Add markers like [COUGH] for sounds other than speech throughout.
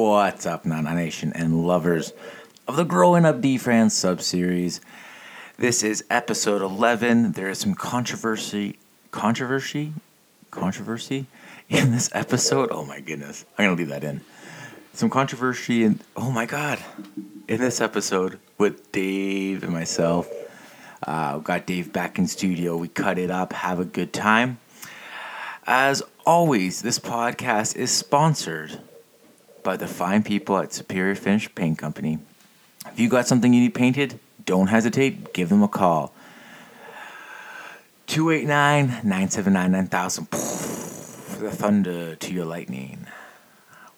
What's up, Nana Nation and lovers of the Growing Up D-Fran sub series? This is episode 11. There is some controversy, controversy, controversy in this episode. Oh my goodness. I'm to leave that in. Some controversy, and oh my god, in this episode with Dave and myself. Uh, got Dave back in studio. We cut it up, have a good time. As always, this podcast is sponsored by the fine people at Superior Finish Paint Company. If you got something you need painted, don't hesitate, give them a call. 289 979 9000. For The thunder to your lightning.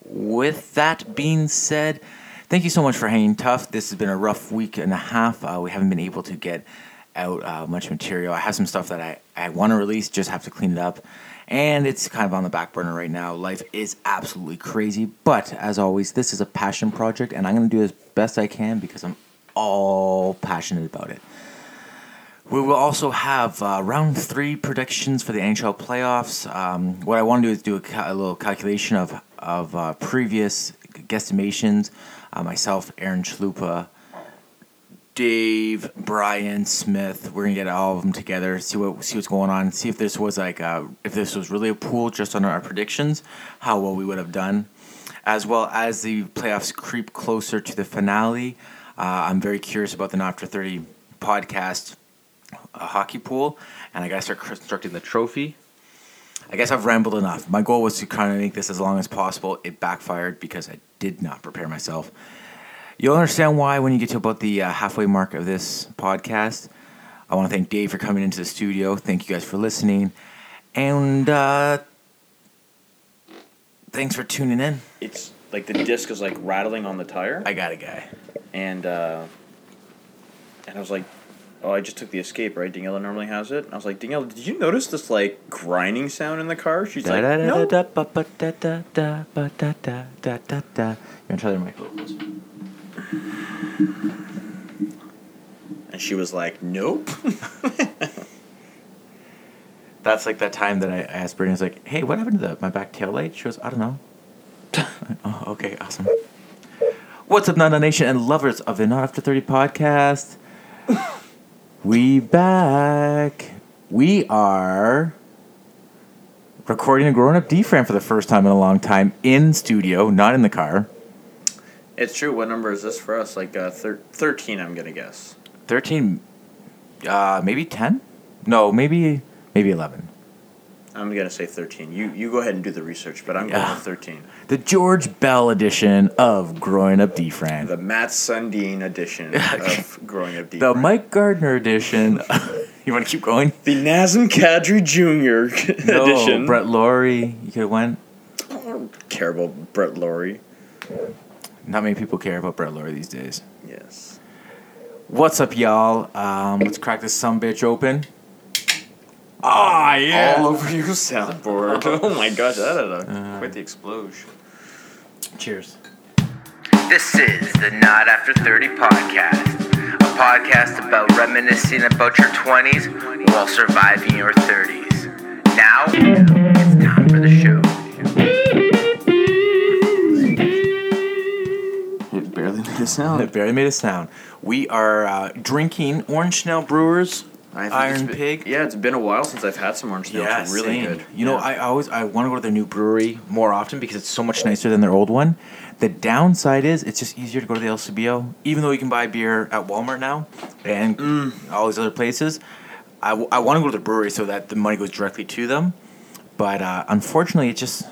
With that being said, thank you so much for hanging tough. This has been a rough week and a half. Uh, we haven't been able to get out uh, much material. I have some stuff that I, I want to release, just have to clean it up. And it's kind of on the back burner right now. Life is absolutely crazy. But as always, this is a passion project, and I'm going to do as best I can because I'm all passionate about it. We will also have uh, round three predictions for the NHL playoffs. Um, what I want to do is do a, ca- a little calculation of of uh, previous guesstimations. Uh, myself, Aaron Chalupa, Dave, Brian, Smith. We're gonna get all of them together, see what see what's going on, see if this was like uh, if this was really a pool just on our predictions, how well we would have done, as well as the playoffs creep closer to the finale. Uh, I'm very curious about the Not After Thirty podcast uh, hockey pool, and I gotta start constructing the trophy. I guess I've rambled enough. My goal was to kind of make this as long as possible. It backfired because I did not prepare myself. You'll understand why when you get to about the uh, halfway mark of this podcast. I want to thank Dave for coming into the studio. Thank you guys for listening. And uh, thanks for tuning in. It's like the disc is like rattling on the tire, I got a guy. and uh, and I was like, oh, I just took the escape, right? Daniela normally has it. I was like, Daniela, did you notice this like grinding sound in the car? She's like, no. You want to try the mic a little closer? And she was like, nope. [LAUGHS] That's like that time that I asked Brittany, I was like, hey, what happened to the, my back tail light? She goes, I don't know. [LAUGHS] oh, okay, awesome. What's up, Nana Nation and lovers of the Not After 30 podcast? we back. We are recording a grown up D-Fran for the first time in a long time in studio, not in the car. It's true. What number is this for us? Like uh, thir- thirteen, I'm gonna guess. 13, uh, maybe 10? No, maybe maybe 11. I'm gonna say thirteen. You you go ahead and do the research, but I'm going with thirteen. The George Bell edition of Growing Up D-Fran. The Mats Sundin edition [LAUGHS] of Growing Up Deep. The Mike Gartner edition. [LAUGHS] you want to keep going? The Nazem Kadri Jr. [LAUGHS] No, edition. Brett Lawrie. You could have went. I don't care about Brett Lawrie. Not many people care about Brett Lawrie these days. Yes. What's up, y'all? Um, let's crack this some bitch open. Ah, yeah. All over your soundboard. [LAUGHS] oh my gosh, that had a, Uh. quite the explosion. Cheers. This is the Not After 30 podcast, a podcast about reminiscing about your 20s while surviving your 30s. Now, it's time for the show. Barely made a sound. [LAUGHS] It barely made a sound. We are uh, drinking Orange Snail Brewers Iron Pig. Yeah, it's been a while since I've had some orange snails. Yeah, it's really same. good. You know, I always I want to go to their new brewery more often because it's so much nicer than their old one. The downside is it's just easier to go to the LCBO, even though you can buy beer at Walmart now and Mm. all these other places. I, w- I want to go to the brewery so that the money goes directly to them, but uh, unfortunately, it just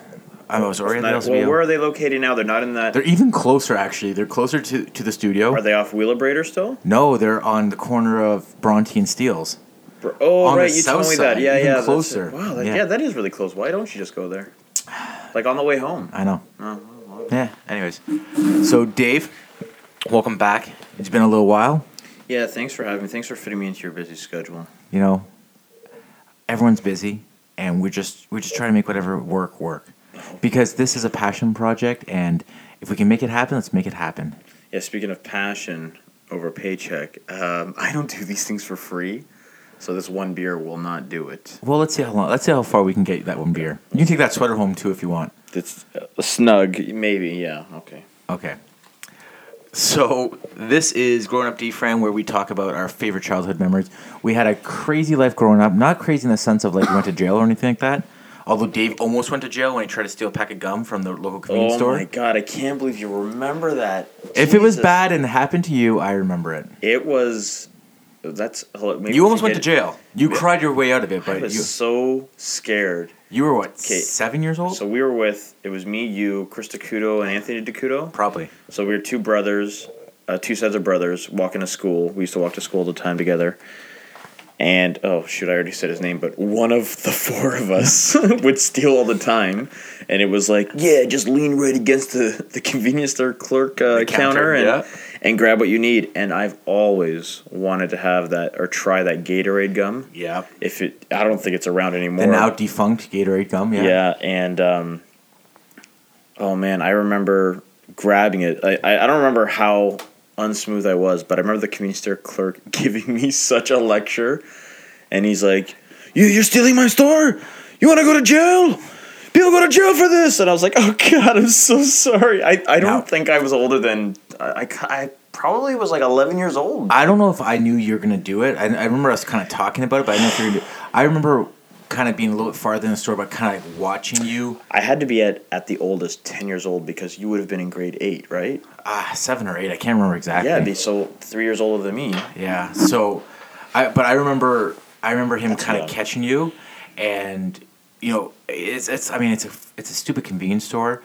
I was already at Not- the well, where are they located now? They're not in that. They're even closer, actually. They're closer to, to the studio. Are they off Wheelabrator still? No, they're on the corner of Bronte and Steeles. Br- Oh, On right. You told me that. side, Yeah, even yeah. closer. Wow. That, Yeah. yeah. that is really close. Why don't you just go there? [SIGHS] Like on the way home. I know. Oh, well, Yeah. Anyways, so Dave, welcome back. It's been a little while. Yeah. Thanks for having me. Thanks for fitting me into your busy schedule. You know, everyone's busy, and we're just we're just trying to make whatever work work, because this is a passion project, and if we can make it happen, let's make it happen. Yeah. Speaking of passion over paycheck, um, I don't do these things for free. So this one beer will not do it. Well, let's see how long. Let's see how far we can get that one beer. You can take that sweater home too if you want. It's uh, snug, maybe. Yeah. Okay. Okay. So this is growing up D-Fran, where we talk about our favorite childhood memories. We had a crazy life growing up. Not crazy in the sense of like we went to jail or anything like that. Although Dave almost went to jail when he tried to steal a pack of gum from the local convenience Oh store. Oh my god! I can't believe you remember that. If it was bad and it happened to you, I remember it. it was. That's. hold on, maybe you almost went to jail. You cried your way out of it, I but was you so scared. you were what 'Kay. seven years old? So we were with. It was me, you, Chris DeCudo, and Anthony DeCudo. Probably. So we were two brothers, uh, two sets of brothers walking to school. We used to walk to school all the time together. And oh shoot, I already said his name, but one of the four of us [LAUGHS] [LAUGHS] would steal all the time, and it was like, yeah, just lean right against the, the convenience store clerk uh, counter, counter, and yeah. and grab what you need. And I've always wanted to have that or try that Gatorade gum. Yeah. If it, I don't think it's around anymore. The now defunct Gatorade gum. Yeah. Yeah, and um, oh man, I remember grabbing it. I, I I don't remember how unsmooth I was, but I remember the convenience store clerk [LAUGHS] giving me such a lecture, and he's like, "You you're stealing my store. You want to go to jail." People go to jail for this, and I was like, "Oh [LAUGHS] God, I'm so sorry." I, I don't Now- think I was older than I, I, I probably was like 11 years old. I don't know if I knew you were gonna do it. I, I remember us kind of talking about it, but I didn't know if you were gonna do. I remember kind of being a little bit farther in the store, but kind of like watching you. I had to be at, at the oldest 10 years old because you would have been in grade 8, right? Ah, seven or eight. I can't remember exactly. Yeah, be so three years older than me. Yeah. So, I but I remember I remember him That's kind of catching you, and you know it's it's I mean it's a it's a stupid convenience store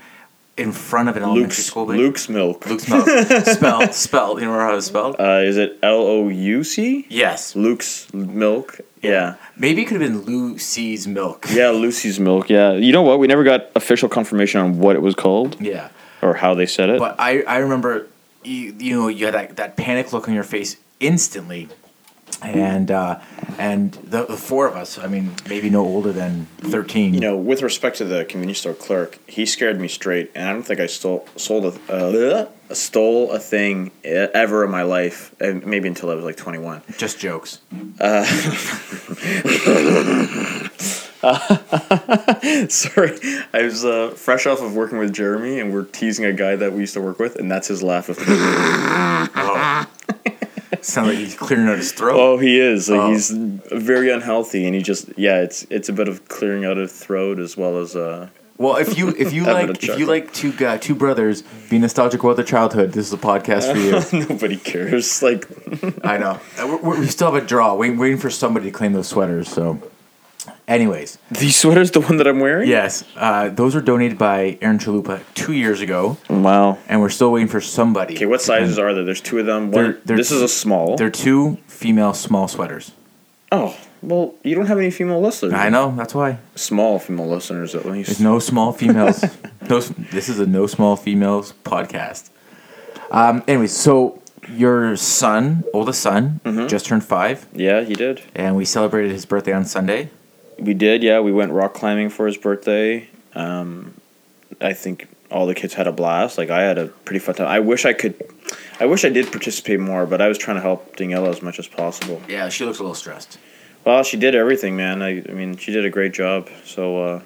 in front of an elementary Luke's, school. building. Luke's milk. Luke's milk. [LAUGHS] spelled spelled. You know how it's spelled? Uh, is it L O U C? yes. Luke's milk. Yeah. Maybe it could have been Lucy's milk. [LAUGHS] Yeah, Lucy's milk. Yeah. You know what? We never got official confirmation on what it was called Yeah. or how they said it. But I, I remember, you, you know, you had that, that panic look on your face instantly, and uh, and the, the four of us, I mean, maybe no older than thirteen. you know, with respect to the convenience store clerk, he scared me straight, and I don't think I stole sold a uh, stole a thing ever in my life, maybe until I was like twenty one. just jokes. [LAUGHS] [LAUGHS] Sorry, I was uh, fresh off of working with Jeremy, and we're teasing a guy that we used to work with, and that's his laugh. Of, Oh. Sound like he's clearing out his throat. oh, he is. Like, Oh. He's very unhealthy, and he just yeah, it's it's a bit of clearing out of throat as well as uh. Well, if you if you [LAUGHS] a like if you like two uh, two brothers be nostalgic about their childhood, this is a podcast for you. [LAUGHS] Nobody cares. Like, [LAUGHS] I know. Uh, we're, we still have a draw, waiting, waiting for somebody to claim those sweaters. So, anyways, the sweater's the one that I'm wearing. yes, uh, those were donated by Aaron Chalupa two years ago, Wow. and we're still waiting for somebody. Okay, what sizes are there? There's two of them. One, They're- they're this is a small. They're two female small sweaters. Oh, well, you don't have any female listeners. I know. That's why Small female listeners, at least. there's no small females. [LAUGHS] no, this is a no small females podcast. Um. Anyways, so your son, oldest son, Mm-hmm. just turned five, Yeah, he did. and we celebrated his birthday on Sunday. We did, yeah. We went rock climbing for his birthday. Um, I think all the kids had a blast. Like, I had a pretty fun time. I wish I could. I wish I did participate more, but I was trying to help Daniela as much as possible. Yeah, she looks a little stressed. Well, she did everything, man. I, I mean, she did a great job. So, uh,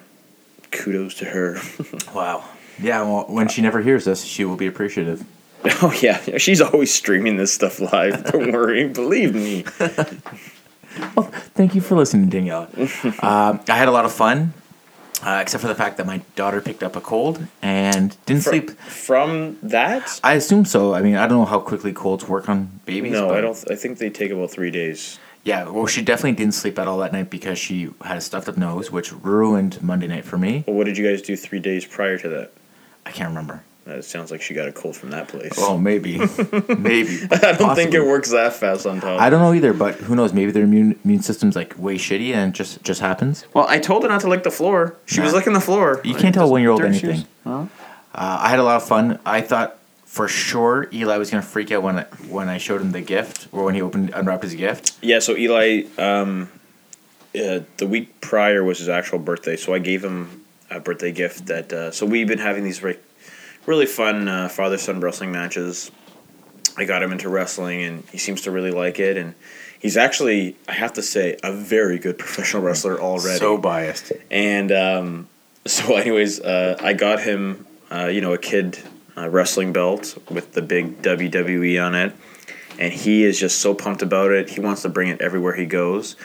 kudos to her. [LAUGHS] Wow. Yeah. Well, when she never hears this, she will be appreciative. [LAUGHS] oh yeah, she's always streaming this stuff live. [LAUGHS] Don't worry, believe me. Well, thank you for listening, Danielle. um, I had a lot of fun, uh, except for the fact that my daughter picked up a cold and didn't sleep. From that, I assume so. I mean, I don't know how quickly colds work on babies. no, I don't. I think they take about three days. Yeah, well, she definitely didn't sleep at all that night because she had a stuffed up nose, which ruined Monday night for me. Well, what did you guys do three days prior to that? I can't remember. That sounds like she got a cold from that place. Oh, maybe, [LAUGHS] maybe. [LAUGHS] I don't think it works that fast on top. I don't know either, but who knows? Maybe their immune immune system's like way shitty and it just just happens. Well, I told her not to lick the floor. She was licking the floor. You can't tell a one year old Dirty shoes. anything. Uh, I had a lot of fun. I thought for sure Eli was gonna freak out when I, when I showed him the gift or when he opened unwrapped his gift. Yeah, so Eli, um, uh, the week prior was his actual birthday, so I gave him a birthday gift. That uh, so we've been having these re- really fun uh, father son wrestling matches. I got him into wrestling, and he seems to really like it. And he's actually, I have to say, a very good professional wrestler already. So biased. And um, so, anyways, uh, I got him, uh, you know, a kid uh, wrestling belt with the big WWE on it, and he is just so pumped about it. He wants to bring it everywhere he goes.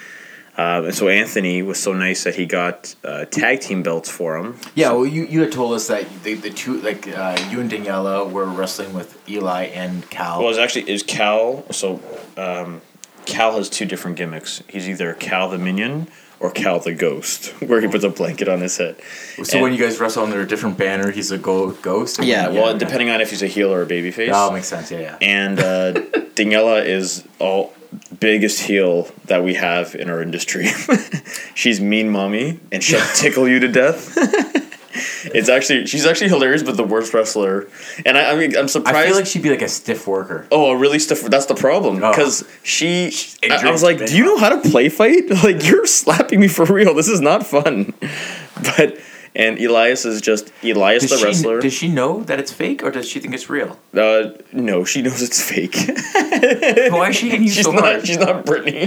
Uh, and so Anthony was so nice that he got uh, tag team belts for him. Yeah, well, you, you had told us that the, the two, like, uh, you and Daniela were wrestling with Eli and Cal. Well, it's actually is Cal. So um, Cal has two different gimmicks. He's either Cal the Minion or Cal the Ghost, [LAUGHS] where he puts a blanket on his head. so And- when you guys wrestle under a different banner, he's a go- ghost? yeah, well, okay. depending on if he's a heel or a babyface. Oh, makes sense, yeah, yeah. and uh, [LAUGHS] Daniela is all biggest heel that we have in our industry. [LAUGHS] she's mean mommy, and she'll tickle you to death. It's actually she's actually hilarious, but the worst wrestler. And I, I mean, I'm surprised. I feel like she'd be like a stiff worker. Oh, a really stiff. That's the problem Oh. because she. I, I was like, "Do you know how to play fight? [LAUGHS] Like, you're slapping me for real. This is not fun." [LAUGHS] But and Elias is just Elias Does the she, wrestler. does she know that it's fake or does she think it's real? uh, no, she knows it's fake. [LAUGHS] Why is she hitting you she's so not. hard? She's not Brittany.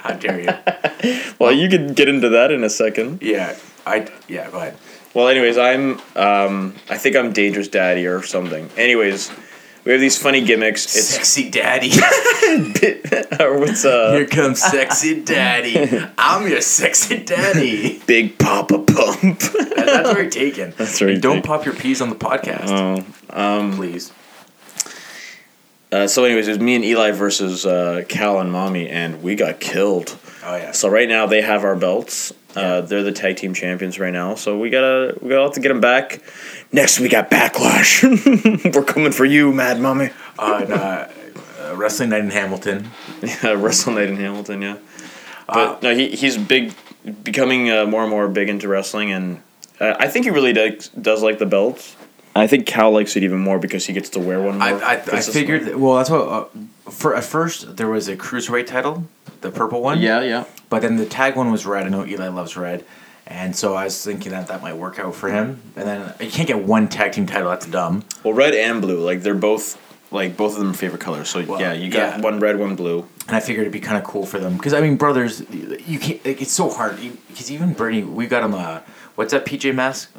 How dare you? well, you can get into that in a second. Yeah, I, yeah, go ahead. Well, anyways, I'm. Um, I think I'm Dangerous Daddy or something. Anyways, we have these funny gimmicks. It's Sexy daddy. [LAUGHS] or what's uh Here comes sexy daddy. I'm your sexy daddy. Big Papa Pump. That- That's very taken. [LAUGHS] That's very Don't taken. pop your peas on the podcast, Oh, um, please. Uh, so, anyways, it was me and Eli versus uh, Cal and Mommy, and we got killed. Oh yeah. So right now they have our belts. Uh, they're the tag team champions right now. So we gotta we gotta have to get them back. Next we got Backlash. [LAUGHS] We're coming for you, Mad Mommy. Uh, and, uh, uh, [LAUGHS] wrestling night in Hamilton. Yeah, Wrestle Night in Hamilton. Yeah, but no, he he's big, becoming uh, more and more big into wrestling, and uh, I think he really does does like the belts. I think Cal likes it even more because he gets to wear one. More I, I, I figured. that- Well, that's what. Uh, for at first there was a cruiserweight title, the purple one. Yeah, yeah. But then the tag one was red. I know Eli loves red, and so I was thinking that that might work out for him. And then you can't get one tag team title. That's dumb. Well, red and blue, like they're both like both of them are favorite colors. So Well, yeah, you got yeah. one red, one blue. And I figured it'd be kind of cool for them because I mean, brothers, you can't. Like, it's so hard because even Bernie, we got him a what's that PJ mask?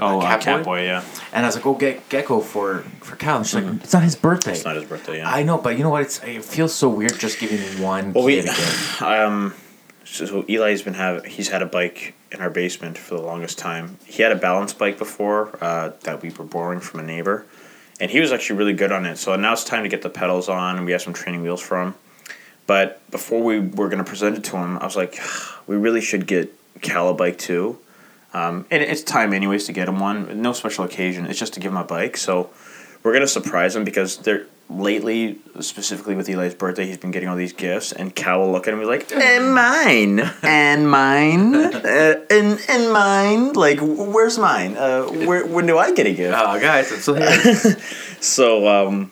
Oh, uh, Catboy? yeah. And I was like, "Oh, get Gecko for for Cal." And she's like, "It's not his birthday." Mm-hmm. It's not his birthday. Yeah. I know, but you know what? It's it feels so weird just giving him one Well, we- kid a gift. [SIGHS] um, so, so Eli's been have he's had a bike in our basement for the longest time. He had a balance bike before uh, that we were borrowing from a neighbor, and he was actually really good on it. So now it's time to get the pedals on, and we have some training wheels for him. But before we were going to present it to him, I was like, [SIGHS] we really should get Cal a bike too. Um, and it's time anyways to get him one. No special occasion. It's just to give him a bike. So we're gonna surprise him because they're lately, specifically with Eli's birthday, he's been getting all these gifts, and Cal will look at him and be like, [LAUGHS] "And mine, and mine, [LAUGHS] uh, and and mine. Like, where's mine? Uh, where when do I get a gift?" Oh, guys, I'm still here. So um,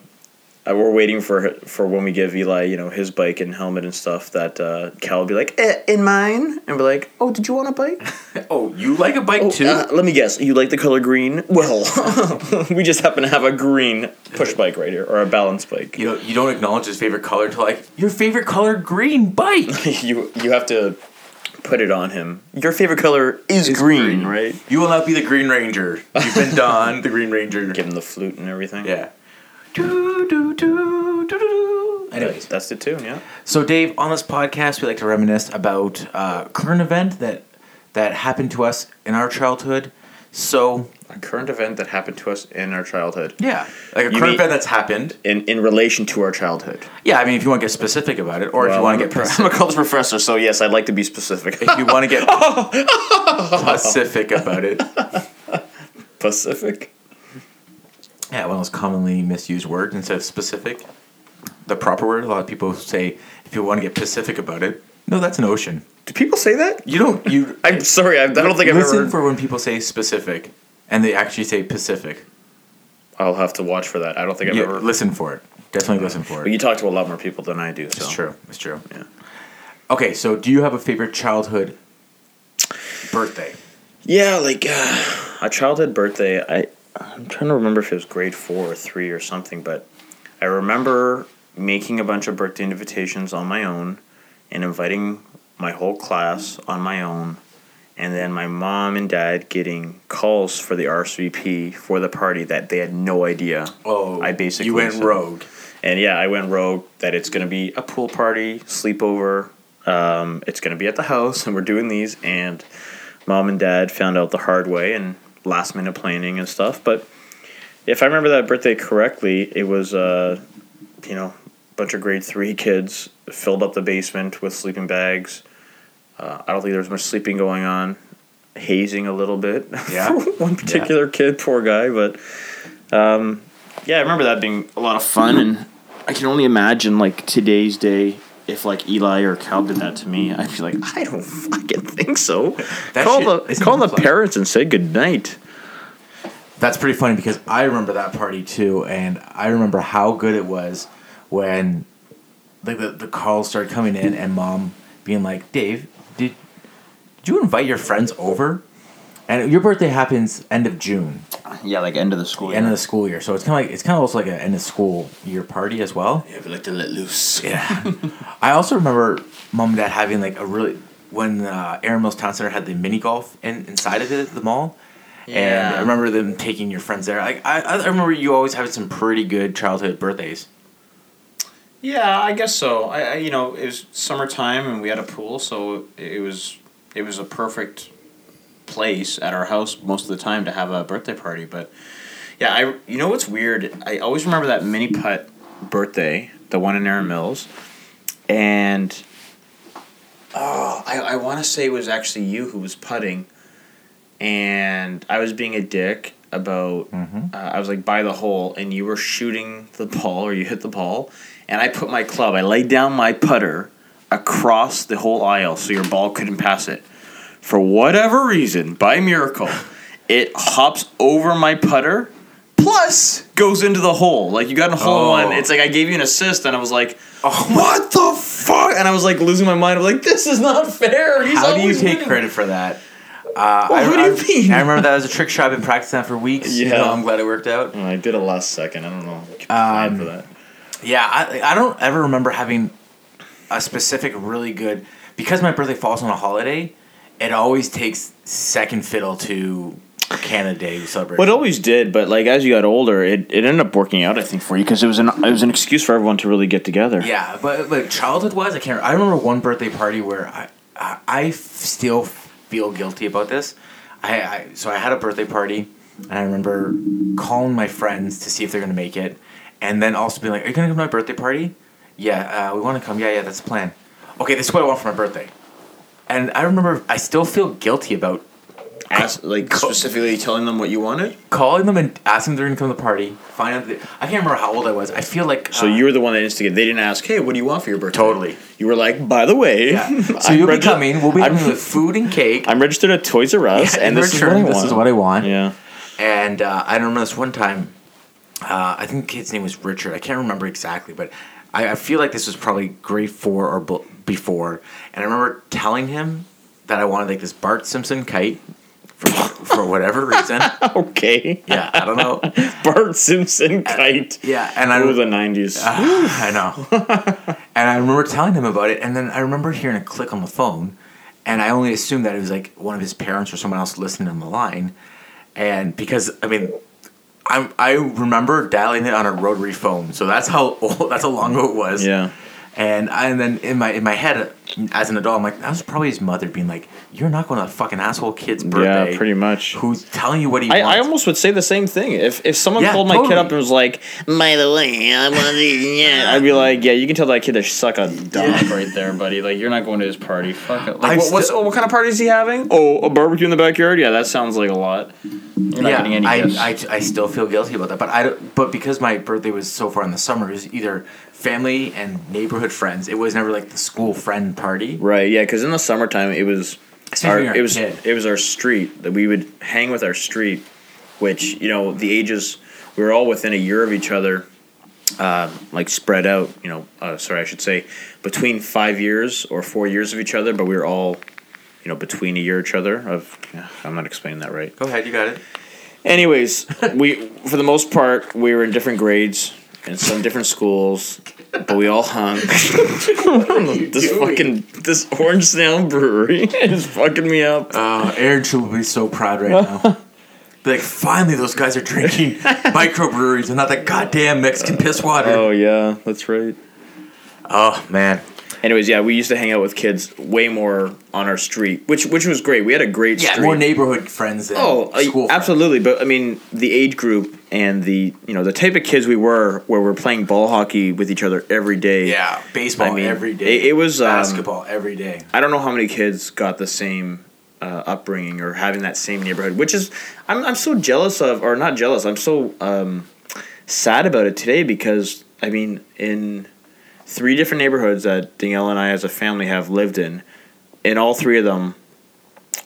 uh, we're waiting for for when we give Eli, you know, his bike and helmet and stuff. That uh, Cal will be like, eh, "In mine," and be like, "Oh, did you want a bike?" [LAUGHS] oh, you like a bike Oh, too? uh, let me guess. You like the color green? Well, [LAUGHS] we just happen to have a green push bike right here, or a balance bike. you don't you don't acknowledge his favorite color until like your favorite color green bike. [LAUGHS] you you have to put it on him. Your favorite color is, Is green, green. right? You will not be the Green Ranger. You've been Don, the Green Ranger. Give him the flute and everything. Yeah. Do, do, do, do, do. Anyways, that's the tune. Yeah. so Dave, on this podcast, we like to reminisce about uh, current event that that happened to us in our childhood. So A current event that happened to us in our childhood, yeah, like a You current mean- event that's happened. in in relation to our childhood. Yeah, I mean, if you want to get specific about it, or if you Well, want I'm to a get pro- I'm a college professor, so yes, I'd like to be specific. if you want to get [LAUGHS] specific about it. Pacific. Yeah, one of those commonly misused words instead of specific. The proper word. A lot of people say if you want to get specific about it. No, that's an ocean. Do people say that? You don't. You. [LAUGHS] I'm sorry. I, I don't think I've ever. listen for when people say specific, and they actually say Pacific. I'll have to watch for that. I don't think I've Yeah, ever. listen for it. Definitely listen for But it. you talk to a lot more people than I do. So. It's true. It's true. Yeah. Okay, so do you have a favorite childhood birthday? Yeah, like uh, a childhood birthday. I I'm trying to remember if it was grade four or three or something, but I remember making a bunch of birthday invitations on my own and inviting my whole class on my own. And then my mom and dad getting calls for the RSVP for the party that they had no idea. Oh, I basically you went said- rogue. And yeah, I went rogue that it's going to be a pool party, sleepover. Um, it's going to be at the house, and we're doing these. And mom and dad found out the hard way and last minute planning and stuff. But if I remember that birthday correctly, it was, uh, you know, a bunch of grade three kids filled up the basement with sleeping bags. Uh, I don't think there was much sleeping going on, hazing a little bit. [LAUGHS] Yeah. one particular kid, poor guy. But um, yeah, I remember that being a lot of fun, and I can only imagine like today's day. If like Eli or Cal did that to me, I'd be like, I don't fucking think so. [LAUGHS] That call the call the parents and say good night. That's pretty funny because I remember that party too, and I remember how good it was when like the, the calls started coming in and mom being like, Dave, did did you invite your friends over? And your birthday happens end of June, Yeah, like end of the school. end of the school year. So it's kinda like it's kinda also like an end of school year party as well. yeah, we like to let loose. Yeah. [LAUGHS] [LAUGHS] I also remember mom and dad having like a really when uh, Erin Mills Town Center had the mini golf in, inside of it, the mall. Yeah. And I remember them taking your friends there. I, I, I remember you always having some pretty good childhood birthdays. Yeah, I guess so. I, I you know it was summertime and we had a pool, so it was it was a perfect place at our house most of the time to have a birthday party. But yeah, I you know what's weird? I always remember that mini putt birthday, the one in Erin Mills, and oh, I I want to say it was actually you who was putting, and I was being a dick about uh, I was like by the hole and you were shooting the ball or you hit the ball and I put my club I laid down my putter across the whole aisle so your ball couldn't pass it for whatever reason by miracle it hops over my putter plus goes into the hole like you got in a hole in Oh. one it's like I gave you an assist and I was like oh, what the fuck and I was like losing my mind I'm like this is not fair He's How do you take winning." credit for that? Uh, Well, I, what do you I- mean? I remember that as a trick shot. I've been practicing that for weeks. You Yeah. know, I'm glad it worked out. I did a last second. I don't know. Um, for that. Yeah, I, I don't ever remember having a specific really good because my birthday falls on a holiday. It always takes second fiddle to Canada Day celebration. Well, it always did, but like as you got older, it, it ended up working out. I think for you because it was an it was an excuse for everyone to really get together. Yeah, but but childhood wise, I can't. I remember one birthday party where I I still feel guilty about this. I, I so I had a birthday party, and I remember calling my friends to see if they're gonna make it, and then also being like, "Are you gonna come to my birthday party?" Yeah, uh, we want to come. Yeah, yeah, that's the plan. Okay, this is what I want for my birthday. And I remember I still feel guilty about Ask, like specifically telling them what you wanted calling them and asking them gonna come to the party. Find out. I can't remember how old I was. I feel like So uh, you were the one that instigated. They didn't ask, "Hey, what do you want for your birthday?" Totally. You were like, "By the way, Yeah. [LAUGHS] So I'm you'll be coming. We'll be coming with food and cake. I'm registered at Toys R Us, Yeah, and this return, is what I this want. is what I want. Yeah. And uh, I remember this one time. Uh, I think the kid's name was Richard. I can't remember exactly, but I, I feel like this was probably grade four or before. And I remember telling him that I wanted like this Bart Simpson kite for for whatever reason. [LAUGHS] Okay. Yeah, I don't know. [LAUGHS] Bart Simpson kite. Yeah, and I Oh, the '90s. Ah, I know. and I remember telling him about it, and then I remember hearing a click on the phone, and I only assumed that it was like one of his parents or someone else listening on the line, and because I mean, I I remember dialing it on a rotary phone, so that's how old, that's how long ago it was. yeah. And I, and then in my in my head as an adult, I'm like, that was probably his mother being like, "You're not going to a fucking asshole kid's birthday." Yeah, pretty much. Who's telling you what he I, wants? I almost would say the same thing. If if someone Yeah, called my totally. kid up and was like, "By the way, I want to," yeah, I'd be like, "Yeah, you can tell that kid to suck a dog right there, buddy. Like you're not going to his party. Fuck it. Like what, what's still- oh, what kind of party is he having? Oh, a barbecue in the backyard. Yeah, that sounds like a lot. You're not yeah, getting any I. I, I still feel guilty about that, but I don't- but because my birthday was so far in the summer, it was either family and neighborhood friends. It was never like the school friend party. Right, yeah, because in the summertime it was our, when you're a it was kid. it was our street that we would hang with our street, which you know the ages we were all within a year of each other, uh, like spread out. You know, uh, sorry, I should say between five years or four years of each other, but we were all, you know, between a year each other. Of yeah, I'm not explaining that right. Go ahead, you got it. Anyways, we for the most part we were in different grades. In some different schools, but we all hung. [LAUGHS] this fucking this orange snail brewery [LAUGHS] is fucking me up. Uh, Aaron should be so proud right now. [LAUGHS] Be like, finally, those guys are drinking microbreweries and not that goddamn Mexican piss water. Oh yeah, that's right. oh man, Anyways, yeah, we used to hang out with kids way more on our street, which which was great. We had a great yeah, street. more neighborhood friends than Oh, uh, school. friends. absolutely. But I mean, the age group and the you know the type of kids we were, where we're playing ball hockey with each other every day. Yeah, baseball I mean, every day. it- it was, um, basketball every day. I don't know how many kids got the same uh, upbringing or having that same neighborhood, which is I'm I'm so jealous of, or not jealous. I'm so um, sad about it today because I mean in three different neighborhoods that Danielle and I as a family have lived in, in all three of them,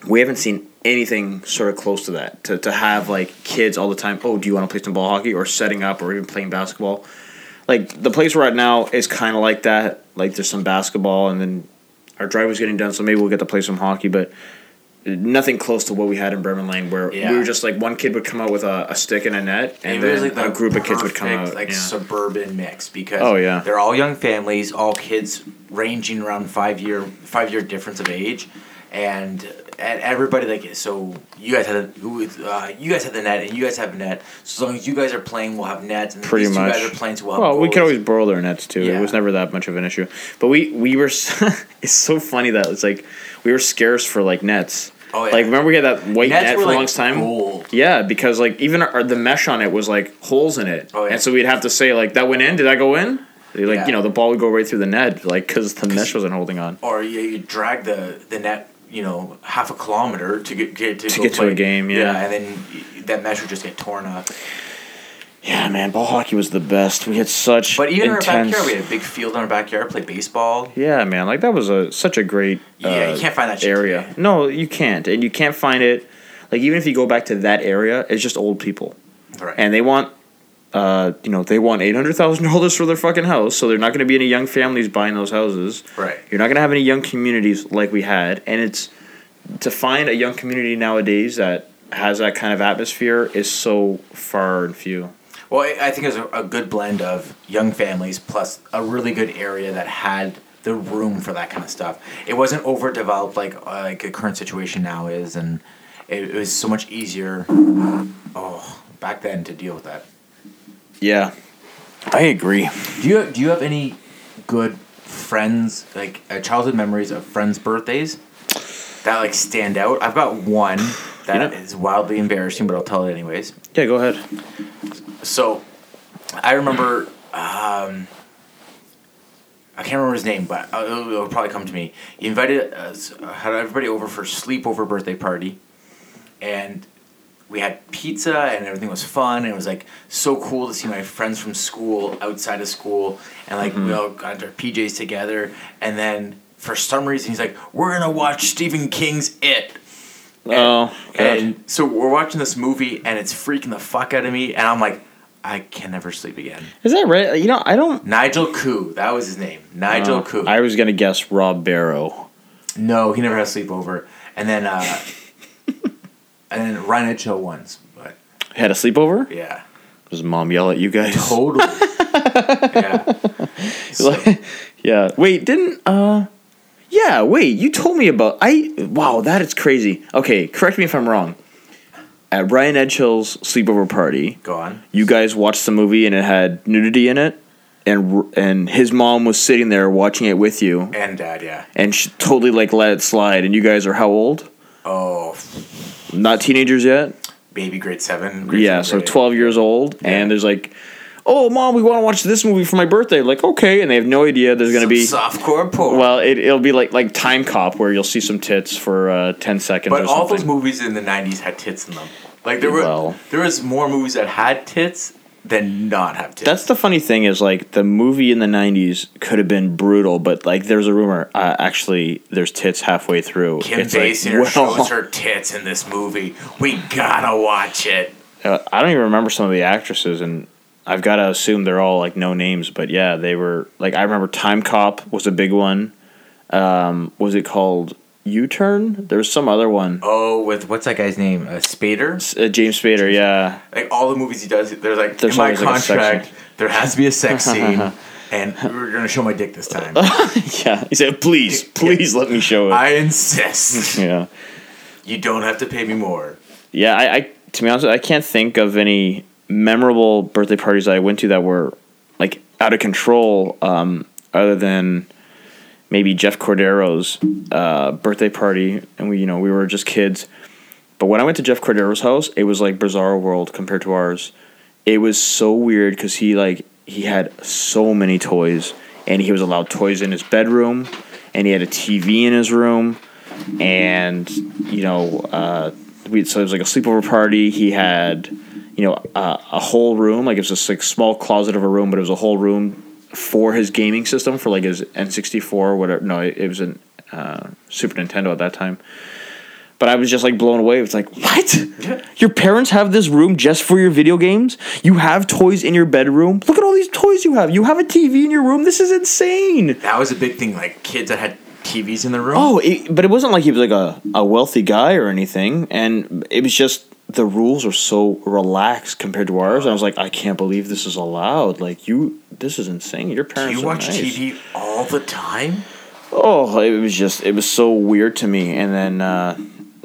we haven't seen anything sort of close to that. To to have like kids all the time. Oh, do you want to play some ball hockey or setting up or even playing basketball? Like the place we're at now is kind of like that. Like there's some basketball and then our driveway's getting done, so maybe we'll get to play some hockey, but nothing close to what we had in Bremen Lane, where Yeah. we were just like one kid would come out with a, a stick and a net, and then like a the group of kids would come perfect, out. like yeah. suburban mix because Oh, yeah. they're all young families, all kids ranging around five year five year difference of age, and and everybody like so you guys had a, who, uh, you guys have the net and you guys have a net. So as long as you guys are playing, we'll have nets, and Pretty these much. guys are playing, so we'll well, we could always borrow their nets too. Yeah. It was never that much of an issue. But we we were [LAUGHS] it's so funny that it's like we were scarce for like nets. Oh, yeah. Like remember we had that white Nets net were for like a long time. gold. Yeah, because like even our, the mesh on it was like holes in it, Oh, yeah. and so we'd have to say like that went in. Did that go in? Like Yeah. you know the ball would go right through the net, like because the mesh wasn't holding on. or you, you drag the the net, you know, half a kilometer to get, get to, To go get to a play. game, yeah. and then y- that mesh would just get torn up. Yeah, man, ball hockey was the best. We had such But even in our backyard, we had a big field in our backyard, play baseball. Yeah, man, like that was a such a great uh, Yeah, you can't find that area. today. No, you can't, and you can't find it. Like even if you go back to that area, it's just old people, Right. and they want, uh, you know, they want eight hundred thousand dollars for their fucking house. So they're not going to be any young families buying those houses. Right. You're not going to have any young communities like we had, and it's to find a young community nowadays that has that kind of atmosphere is so far and few. Well, I think it was a, a good blend of young families plus a really good area that had the room for that kind of stuff. It wasn't overdeveloped like uh, like the current situation now is, and it, it was so much easier. Oh, back then to deal with that. Yeah, I agree. Do you do you have any good friends like uh, childhood memories of friends' birthdays that like stand out? I've got one that is You know- wildly embarrassing, but I'll tell it anyways. Yeah, go ahead. So, I remember. Um, I can't remember his name, but uh, it'll, it'll probably come to me. He invited us, uh, had everybody over for a sleepover birthday party, and we had pizza and everything was fun. And it was like so cool to see my friends from school outside of school, and like we all got into our PJs together. And then for some reason, he's like, "We're gonna watch Stephen King's It." Oh. And so we're watching this movie, and it's freaking the fuck out of me, and I'm like, I can never sleep again. Is that right? You know, I don't. Nigel Koo, that was his name. Nigel Uh, Koo. I was gonna guess Rob Barrow. no, he never had a sleepover. And then, uh, [LAUGHS] and then Ryan Chill once, but Had a sleepover? yeah, Does mom yell at you guys? totally. [LAUGHS] yeah. So- yeah. Wait, didn't uh? Yeah. Wait, you told me about I. Wow, that is crazy. Okay, correct me if I'm wrong. At Ryan Edgehill's sleepover party, go on. you guys watched the movie and it had nudity in it, and and his mom was sitting there watching it with you, And dad, yeah. and she totally like let it slide. And you guys are how old? Oh, Not teenagers yet. baby grade seven. Grade Yeah, seven, so grade eight. 12 years old, Yeah. and there's like, oh, mom, we want to watch this movie for my birthday. Like, okay, and they have no idea there's going to be. Softcore porn. Well, it, it'll be like like Time Cop, where you'll see some tits for uh, 10 seconds but all those movies in the '90s had tits in them. Like there were, Well. there was more movies that had tits than not have tits. That's the funny thing is like the movie in the 90s could have been brutal, but like there's a rumor uh, actually there's tits halfway through. Kim It's like, Basinger well, shows [LAUGHS] her tits in this movie. We gotta watch it. uh, I don't even remember some of the actresses, and I've got to assume they're all like no names, but yeah, they were like I remember Time Cop was a big one. Um, was it called? U Turn. There was some other one. Oh, with what's that guy's name? Uh, Spader. Uh, James Spader, yeah. Like all the movies he does, there's like There's in my always, like, contract, there has to be a sex [LAUGHS] scene, and we're gonna show my dick this time. [LAUGHS] yeah. He said, please, please let me show it. I insist. [LAUGHS] yeah. You don't have to pay me more. Yeah, I, I to be honest, I can't think of any memorable birthday parties I went to that were like out of control, um, other than maybe Jeff Cordero's uh, birthday party, and we you know we were just kids. But when I went to Jeff Cordero's house, it was like Bizarro World compared to ours. It was so weird because he like he had so many toys, and he was allowed toys in his bedroom, and he had a TV in his room, and you know, uh, we so it was like a sleepover party. He had, you know, uh, a whole room like it was just like small closet of a room, but it was a whole room for his gaming system for like his N sixty four or whatever. No, it, it was an uh, Super Nintendo at that time. But I was just like blown away. It's like, what? [LAUGHS] Your parents have this room just for your video games? You have toys in your bedroom? Look at all these toys you have. You have a TV in your room? This is insane. That was a big thing. Like kids that had TVs in the room. Oh, it, but it wasn't like he was like a, a wealthy guy or anything. And it was just the rules are so relaxed compared to ours. And I was like, I can't believe this is allowed. Like, you, this is insane. Your parents. Do you watch nice. TV all the time? Oh, it was just it was so weird to me. And then uh,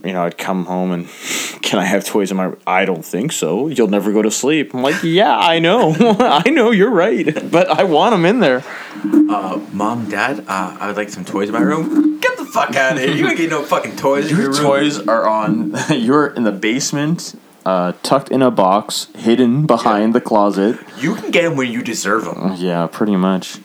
you know, I'd come home and [LAUGHS] can I have toys in my? I don't think so. You'll never go to sleep. I'm like, yeah, I know, [LAUGHS] I know, you're right, [LAUGHS] but I want them in there. Uh, Mom, Dad, uh, I would like some toys in my room. Fuck out of here! You ain't get no fucking toys. in Your room. toys are on. [LAUGHS] You're in the basement, uh, tucked in a box, hidden behind the closet. You can get them when you deserve them. Yeah, pretty much.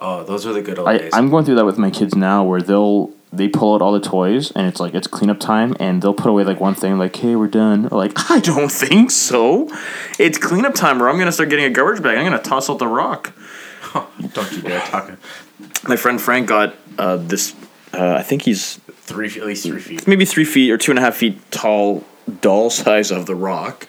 Oh, those were the good old I, days. I'm going through that with my kids now, where they'll they pull out all the toys, and it's like it's cleanup time, and they'll put away like one thing, like, "Hey, we're done." Like, [LAUGHS] I don't think so. It's cleanup time, or I'm gonna start getting a garbage bag. I'm gonna toss out the rock. [LAUGHS] Don't you dare talk. My friend Frank got uh, this. Uh, I think he's Three, at least three feet. maybe three feet or two and a half feet tall, doll size of the rock,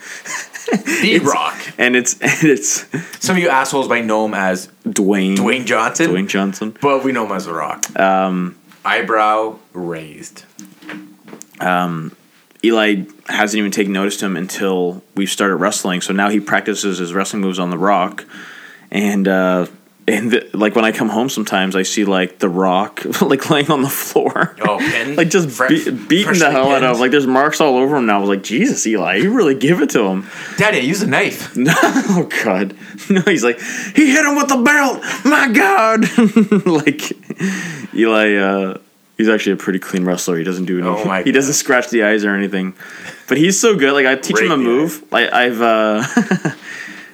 The [LAUGHS] Rock. and it's [LAUGHS] and it's Some of you assholes might know him as Dwayne Dwayne Johnson, Dwayne Johnson. but we know him as The Rock. Um, Eyebrow raised. Eli hasn't even taken notice to him until we've started wrestling. So now he practices his wrestling moves on the Rock, and uh, and the, like when I come home, sometimes I see like the Rock [LAUGHS] like laying on the floor. Oh, pinned? [LAUGHS] like just Fre- be- beating the hell out of. Like there's marks all over him now. I was like, Jesus, Eli, you really give it to him. Daddy, Use a knife. [LAUGHS] oh God, no. He's like he hit him with the belt. My God, like Eli. Uh, he's actually a pretty clean wrestler. He doesn't do any. Oh he doesn't scratch the eyes or anything. But he's so good. Like I teach him a move. Like I've uh,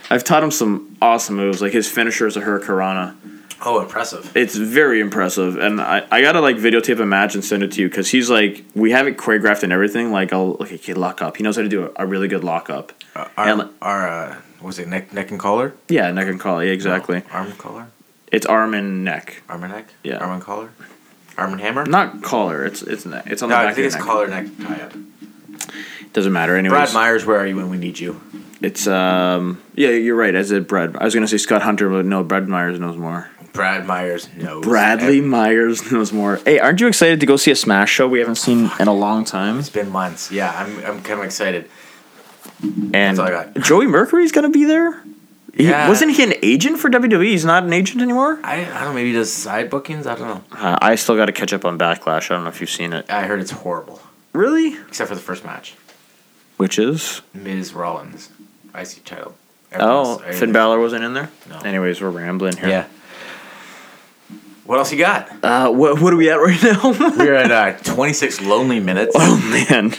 I've taught him some awesome moves. Like his finisher is a hurricanrana. Oh, impressive. It's very impressive, and I, I gotta like videotape a match and send it to you because he's like we have it choreographed and everything. Like I'll okay, okay lock up. He knows how to do a, a really good lock up. Uh, And- our, our uh, was it neck, neck and collar? Yeah, neck and collar. Yeah, exactly. Arm and collar? It's arm and neck. Arm and neck? Yeah. Arm and collar? Arm and hammer? Not collar. It's it's neck. It's on no, the I think it's neck. collar neck tie up. Doesn't matter. Anyways, Brad Myers, where are you when we need you? It's um. Yeah, you're right. As it Brad. I was gonna say Scott Hunter, but no. Brad Myers knows more. Brad Myers knows. Bradley Myers [LAUGHS] knows more. Hey, aren't you excited to go see a Smash show we haven't seen in a long time? It's been months. Yeah, I'm, I'm kind of excited. And That's all I got. [LAUGHS] Joey Mercury's gonna be there. He, Yeah. Wasn't he an agent for WWE? He's not an agent anymore. I, I don't know, maybe he does side bookings? I don't know. Uh, I still got to catch up on Backlash. I don't know if you've seen it. I heard it's horrible. Really? Except for the first match. Which is? Miz Rollins. IC title. Oh, Finn Balor wasn't in there. No. Anyways, we're rambling here. Yeah. What else you got? Uh, what what are we at right now? We're at uh, [LAUGHS] 26 lonely minutes. oh man.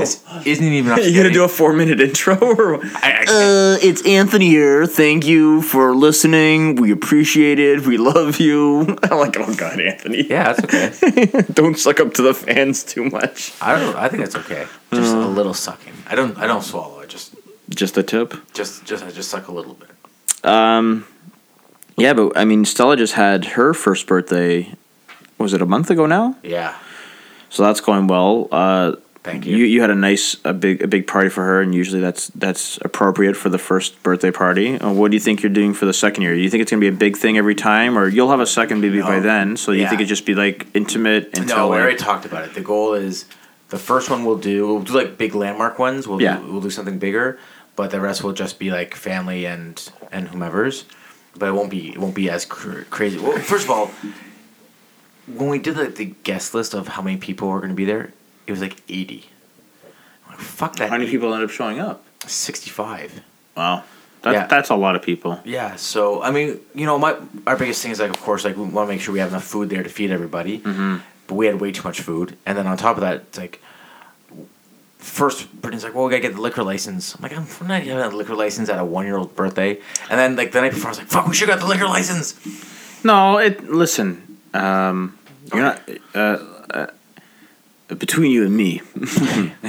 [LAUGHS] This isn't even enough. [LAUGHS] You gonna do a four minute intro? [LAUGHS] Or? I, I. Uh, it's Anthony here. Thank you for listening. We appreciate it. We love you. I'm like, oh god, Anthony. yeah, that's okay. Don't suck up to the fans too much. I don't. I think that's okay. Just Uh. a little sucking. I don't. I don't swallow. I just, Just a tip. just, just, I just suck a little bit. Um, yeah, but I mean, Stella just had her first birthday. Was it a month ago now? Yeah. So that's going well. Uh, Thank you. You you had a nice a big a big party for her, and usually that's that's appropriate for the first birthday party. Uh, what do you think you're doing for the second year? Do you think it's gonna be a big thing every time, or you'll have a second baby by then? So you Yeah. think it just be like intimate until No, we already talked about it. The goal is the first one we'll do. We'll do like big landmark ones. We'll Yeah. do, we'll do something bigger, but the rest will just be like family and and whomever's. But it won't be it won't be as cr- crazy. Well, first of all, when we did like the guest list of how many people were going to be there, it was like eighty. I'm like, fuck that. how many people end up showing up? Sixty five. Wow, that, Yeah. that's a lot of people. Yeah, so I mean, you know, my our biggest thing is like, of course, like we want to make sure we have enough food there to feed everybody. Mm-hmm. But we had way too much food, and then on top of that, it's like, first Brittany's like, "Well, we gotta get the liquor license." I'm like, "I'm not having a liquor license at a one year old birthday." And then like the night before, I was like, "Fuck, we should have got the liquor license." No, it. Listen, um, you're not. Uh, uh, between you and me, [LAUGHS]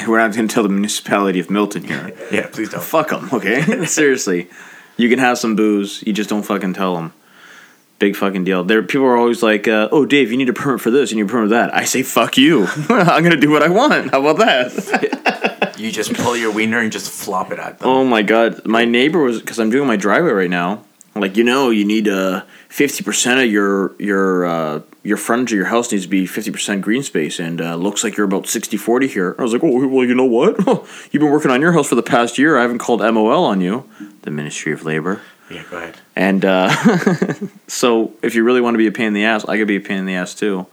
we're not going to tell the municipality of Milton here. Yeah, please don't. Fuck them, okay? [LAUGHS] Seriously, you can have some booze. You just don't fucking tell them. Big fucking deal. There, people are always like, uh, "Oh, Dave, you need a permit for this. You need a permit for that." I say, "Fuck you. [LAUGHS] I'm gonna do what I want." How about that? You just pull your wiener and just flop it at them. Oh my god, my neighbor was because I'm doing my driveway right now. Like you know, you need uh fifty percent of your your uh, your frontage of your house needs to be fifty percent green space, and uh, looks like you're about 60-40 here. I was like, oh well, you know what? [LAUGHS] You've been working on your house for the past year. I haven't called MOL on you, the Ministry of Labor. Yeah, go ahead. And uh, [LAUGHS] so, if you really want to be a pain in the ass, I could be a pain in the ass too.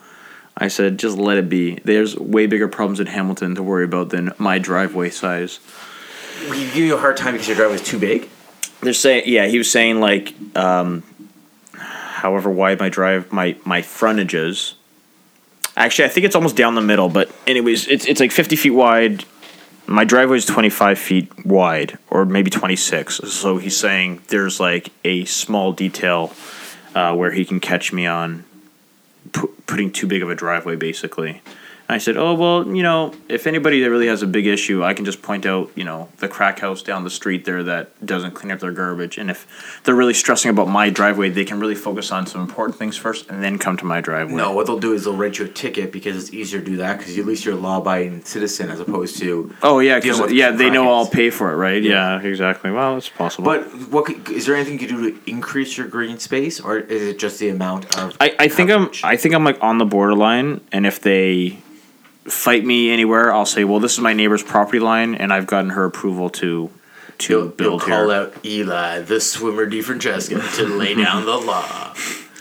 I said, just let it be. There's way bigger problems in Hamilton to worry about than my driveway size. We give you a hard time because your driveway is too big. They're saying, yeah, he was saying like, um, however wide my drive, my my frontage is. Actually, I think it's almost down the middle, but anyways, it's it's like fifty feet wide. My driveway is twenty five feet wide, or maybe twenty six. So he's saying there's like a small detail uh, where he can catch me on pu- putting too big of a driveway, basically. I said, "Oh well, you know, if anybody that really has a big issue, I can just point out, you know, the crack house down the street there that doesn't clean up their garbage. And if they're really stressing about my driveway, they can really focus on some important things first, and then come to my driveway. No, what they'll do is they'll write you a ticket because it's easier to do that because at least you're a law-abiding citizen as opposed to. Oh yeah, 'cause- dealing with yeah, they know I'll pay for it, right? Yeah, exactly. Well, it's possible. But what could, is there anything you do to increase your green space, or is it just the amount of? I, I think I'm? I think I'm like on the borderline, and if they fight me anywhere, I'll say, well, this is my neighbor's property line, and I've gotten her approval to to You'll, you'll call out Eli, the swimmer DeFrancesca, to lay down the law.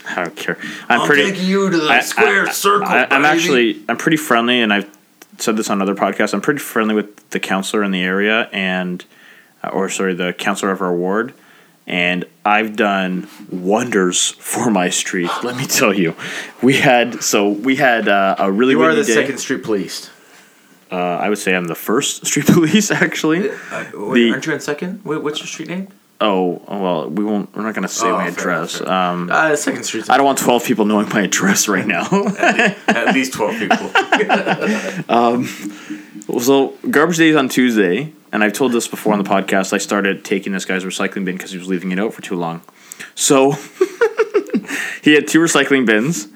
I don't care. I'm I'll pretty. take you to the I- square I- circle. I, I'm baby. actually I'm pretty friendly, and I've said this on other podcasts. I'm pretty friendly with the councilor in the area, and uh, or sorry, the councilor of our ward, and I've done wonders for my street. [LAUGHS] Let me tell you, we had so we had uh, a really You are the day. Second Street Police. Uh, I would say I'm the first [LAUGHS] street police actually. Uh, wait, The- aren't you in second? Wait, what's your street name? Oh well, we won't. We're not going to say Oh, my enough, address. Um, Uh, second Street. I don't want twelve people knowing my address right now. At least twelve people. [LAUGHS] So garbage day is on Tuesday, and I've told this before on the podcast. I started taking this guy's recycling bin because he was leaving it out for too long. So [LAUGHS] he had two recycling bins.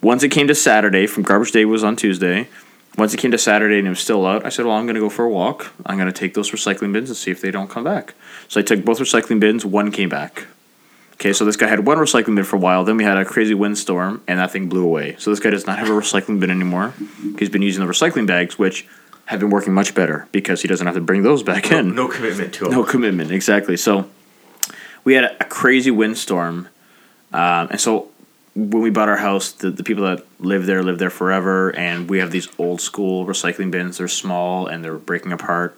Once it came to Saturday, from garbage day was on Tuesday. Once it came to Saturday and it was still out, I said, "Well, I'm going to go for a walk. I'm going to take those recycling bins and see if they don't come back." So I took both recycling bins. One came back. Okay, so this guy had one recycling bin for a while. Then we had a crazy windstorm, and that thing blew away. So this guy does not have a recycling bin anymore. He's been using the recycling bags, which have been working much better because he doesn't have to bring those back in. no commitment to it. No commitment, exactly. So we had a, a crazy windstorm, um, and so when we bought our house, the, the people that live there live there forever, and we have these old school recycling bins. They're small and they're breaking apart.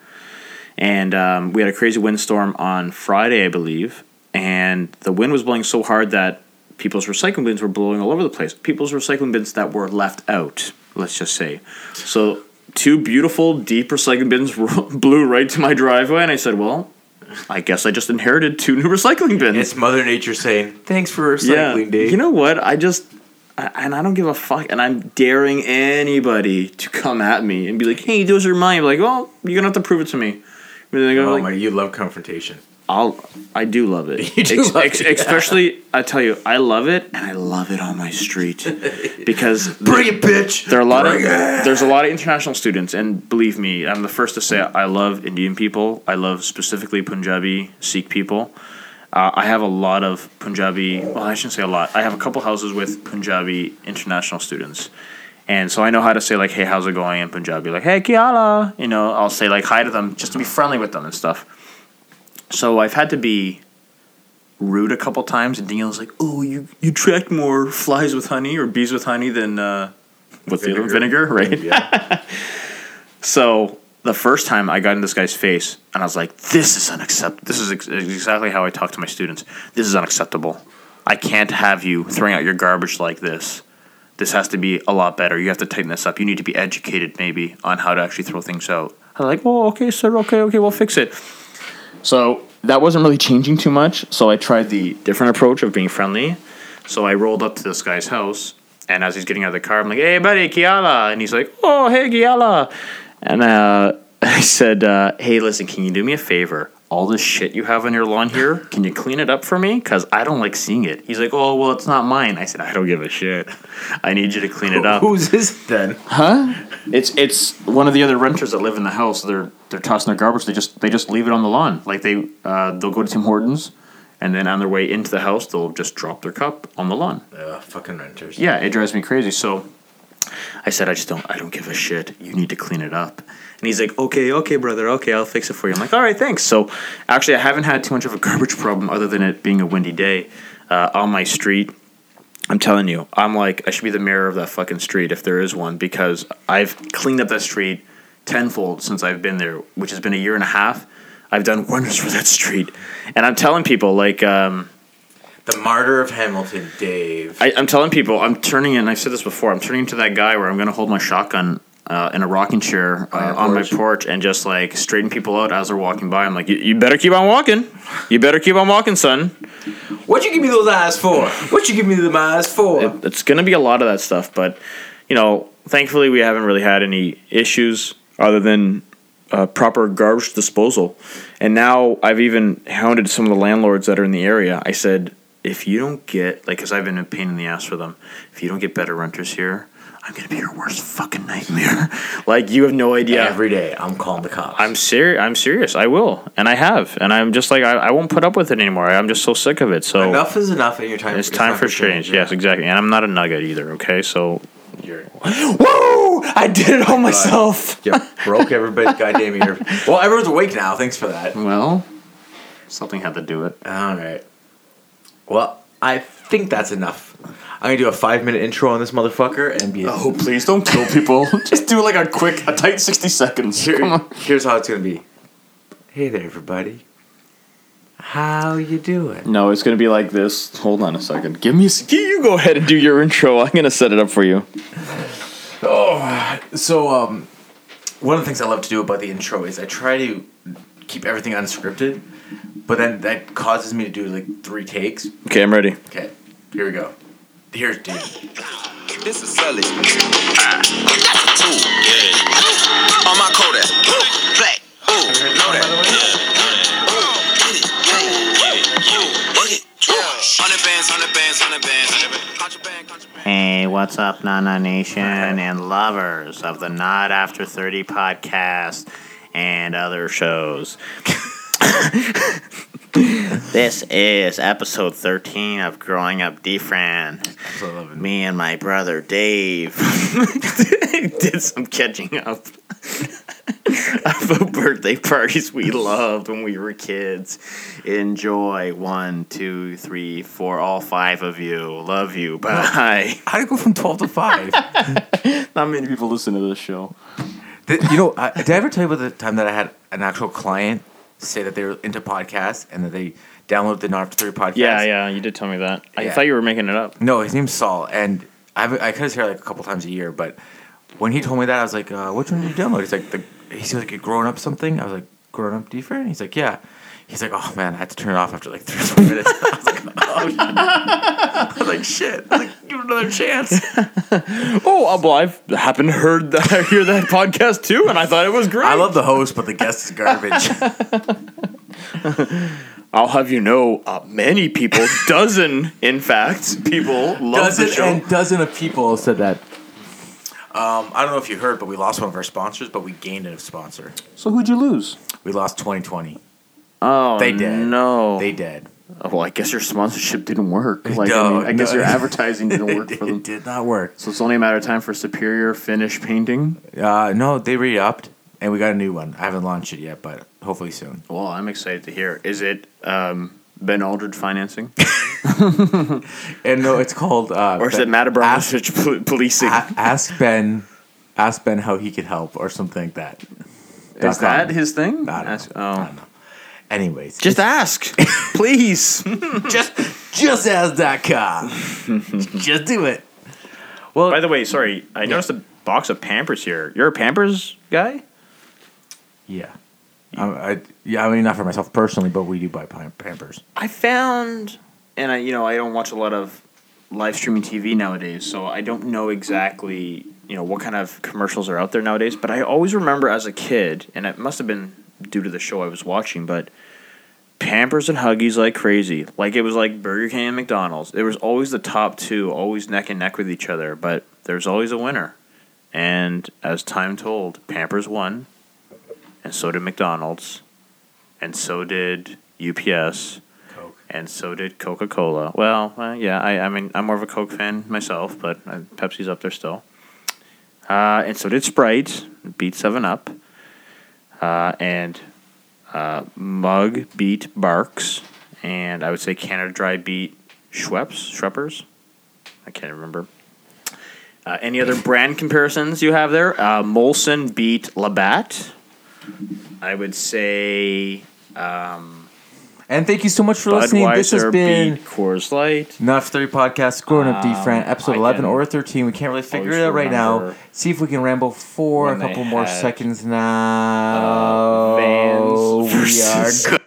And um, we had a crazy windstorm on Friday, I believe, and the wind was blowing so hard that people's recycling bins were blowing all over the place. People's recycling bins that were left out, let's just say. So two beautiful, deep recycling bins [LAUGHS] blew right to my driveway, and I said, "Well, I guess I just inherited two new recycling bins." It's Mother Nature saying, "Thanks for recycling, Dave." You know what? I just I, and I don't give a fuck, and I'm daring anybody to come at me and be like, "Hey, those are mine." I'm like, well, you're gonna have to prove it to me. And then oh like, my, you love confrontation. I'll I do love it. [LAUGHS] You do love it. Especially I tell you, I love it and I love it on my street [LAUGHS] because Bring it, bitch. there are a lot of it. there's a lot of international students and believe me, I'm the first to say I love Indian people. I love specifically Punjabi Sikh people. Uh, I have a lot of Punjabi. Well, I shouldn't say a lot. I have a couple houses with Punjabi international students, and so I know how to say like, "Hey, how's it going?" in Punjabi, like, "Hey, kiala." You know, I'll say like hi to them just to be friendly with them and stuff. So I've had to be rude a couple times, and Daniel's like, "Oh, you you attract more flies with honey or bees with honey than uh, with vinegar. the vinegar, right?" Yeah. [LAUGHS] So the first time I got in this guy's face, and I was like, "This is unacceptable. This is ex- exactly how I talk to my students. This is unacceptable. I can't have you throwing out your garbage like this. This has to be a lot better. You have to tighten this up. You need to be educated, maybe, on how to actually throw things out." I'm like, "Oh, okay, sir. Okay, okay, we'll fix it." So that wasn't really changing too much. So I tried the different approach of being friendly. So I rolled up to this guy's house, and as he's getting out of the car, I'm like, "Hey, buddy, Kiala," and he's like, "Oh, hey, Kiala," and uh, [LAUGHS] I said, uh, "Hey, listen, can you do me a favor? All this shit you have on your lawn here, can you clean it up for me? Cause I don't like seeing it." He's like, "Oh, well, it's not mine." I said, "I don't give a shit. I need you to clean it up." Who's this then? Huh? It's it's one of the other renters that live in the house. They're they're tossing their garbage. They just they just leave it on the lawn. Like they uh, they'll go to Tim Hortons, and then on their way into the house, they'll just drop their cup on the lawn. Uh, fucking renters. Yeah, it drives me crazy. So I said, I just don't I don't give a shit. You need to clean it up. And he's like, okay, okay, brother, okay, I'll fix it for you. I'm like, all right, thanks. So actually, I haven't had too much of a garbage problem other than it being a windy day uh, on my street. I'm telling you, I'm like, I should be the mayor of that fucking street if there is one because I've cleaned up that street tenfold since I've been there, which has been a year and a half. I've done wonders for that street. And I'm telling people, like, um, The martyr of Hamilton, Dave. I, I'm telling people, I'm turning in. I've said this before. I'm turning into that guy where I'm going to hold my shotgun uh, in a rocking chair uh, On my porch? and just like straighten people out as they're walking by. I'm like, you, you better keep on walking. You better keep on walking, son. What'd you give me those eyes for? What'd you give me them eyes for? It, it's going to be a lot of that stuff, but you know, thankfully we haven't really had any issues other than uh, proper garbage disposal. And now I've even hounded some of the landlords that are in the area. I said, if you don't get like, because I've been a pain in the ass for them, if you don't get better renters here, I'm gonna be your worst fucking nightmare. [LAUGHS] like you have no idea. Every day, I'm calling the cops. I'm serious. I'm serious. I will, and I have, and I'm just like I, I won't put up with it anymore. I'm just so sick of it. So enough is enough, and your time. it's time for change. Yes, exactly. And I'm not a nugget either. Okay, so You're, [GASPS] Whoa! I did it all myself. [LAUGHS] you broke everybody. Goddamn ear. [LAUGHS] Well, everyone's awake now. Thanks for that. Well, something had to do it. All right. Well, I think that's enough. I'm gonna do a five minute intro on this motherfucker and be. Oh, please don't kill people. [LAUGHS] Just do like a quick, a tight sixty seconds. Here- Come on. here's how it's gonna be. Hey there, everybody. How you doing? No, it's gonna be like this. Hold on a second. Give me. A, sec- you go ahead and do your intro. I'm gonna set it up for you. Oh, so, um, one of the things I love to do about the intro is I try to keep everything unscripted, but then that causes me to do like three takes. Okay, I'm ready. Okay, here we go. Here's Dave. This is Sully. Ah, that's a tool. Yeah. On my Kodak. Black. Ooh, know that. Hey, what's up, Nana Nation and lovers of the Not After 30 podcast and other shows? [LAUGHS] [LAUGHS] this is episode 13 of Growing Up D-Fran. Me and my brother Dave [LAUGHS] did some catching up [LAUGHS] of birthday parties we loved when we were kids. Enjoy. One, two, three, four, all five of you. Love you. Bye. How do you go from twelve to five? Not many people listen to this show. Th- you know, I, did I ever tell you about the time that I had an actual client say that they were into podcasts and that they downloaded the Not After Three podcast? Yeah, yeah, you did tell me that. I Yeah. thought you were making it up. No, his name's Saul, and I have, I cut his hair like a couple times a year. But when he told me that, I was like, uh, "Which one did you download?" He's like, the, "He's like a grown up something." I was like, "Grown up different?" He's like, "Yeah." He's like, "Oh man, I had to turn it off after like three or four minutes." I was like, "Oh," [LAUGHS] shit." I was like, "Shit!" I was like, "Give it another chance." [LAUGHS] Oh, well, I've happened to heard that, [LAUGHS] hear that podcast too, and I thought it was great. I love the host, but the guest is garbage. I'll have you know, uh, many people, dozen, in fact, people love the Dozen show. and dozen of people said that. Um, I don't know if you heard, but we lost one of our sponsors, but we gained a sponsor. So who'd you lose? We lost 2020. Oh, They did. No. They did. Oh, well, I guess your sponsorship didn't work. [LAUGHS] Like, I No, mean, I guess your advertising didn't [LAUGHS] work it, for them. it did not work. So it's only a matter of time for Superior Finish Painting. Uh, no, they re-upped, and we got a new one. I haven't launched it yet, but hopefully soon. Well, I'm excited to hear. Is it um, Ben Aldridge financing? [LAUGHS] And no, it's called. Uh, Or is it Ben- Matt ask, Abramovich pol- policing? a- ask Ben. Ask Ben how he could help or something like that. Is that his thing? I don't Ask- know. I oh. don't know. Anyways, Just ask, [LAUGHS] please. [LAUGHS] just just ask.com. [LAUGHS] just do it. Well, By the way, sorry, I noticed a box of Pampers here. You're a Pampers guy? yeah. I, I, yeah, I mean, not for myself personally, but we do buy Pampers. I found, and I, you know, I don't watch a lot of live streaming TV nowadays, so I don't know exactly, you know, what kind of commercials are out there nowadays. But I always remember as a kid, and it must have been due to the show I was watching, but Pampers and Huggies like crazy. Like it was like Burger King and McDonald's. It was always the top two, always neck and neck with each other, but there's always a winner. And as time told, Pampers won, and so did McDonald's, and so did UPS, Coke. and so did Coca Cola. Well, uh, yeah, I, I mean, I'm more of a Coke fan myself, but uh, Pepsi's up there still. Uh, and so did Sprite, beat Seven Up, uh, and uh, Mug beat Barq's, and I would say Canada Dry beat Schweppes, Schweppers. I can't remember. Uh, any other brand comparisons you have there? Uh, Molson beat Labatt. I would say um, And thank you so much for listening. This has been Coors Light. Not for 30 podcast, Growing Up D Fran, episode 11 or 13. We can't really figure it out right now. See if we can ramble for a couple more seconds now. Vans we are.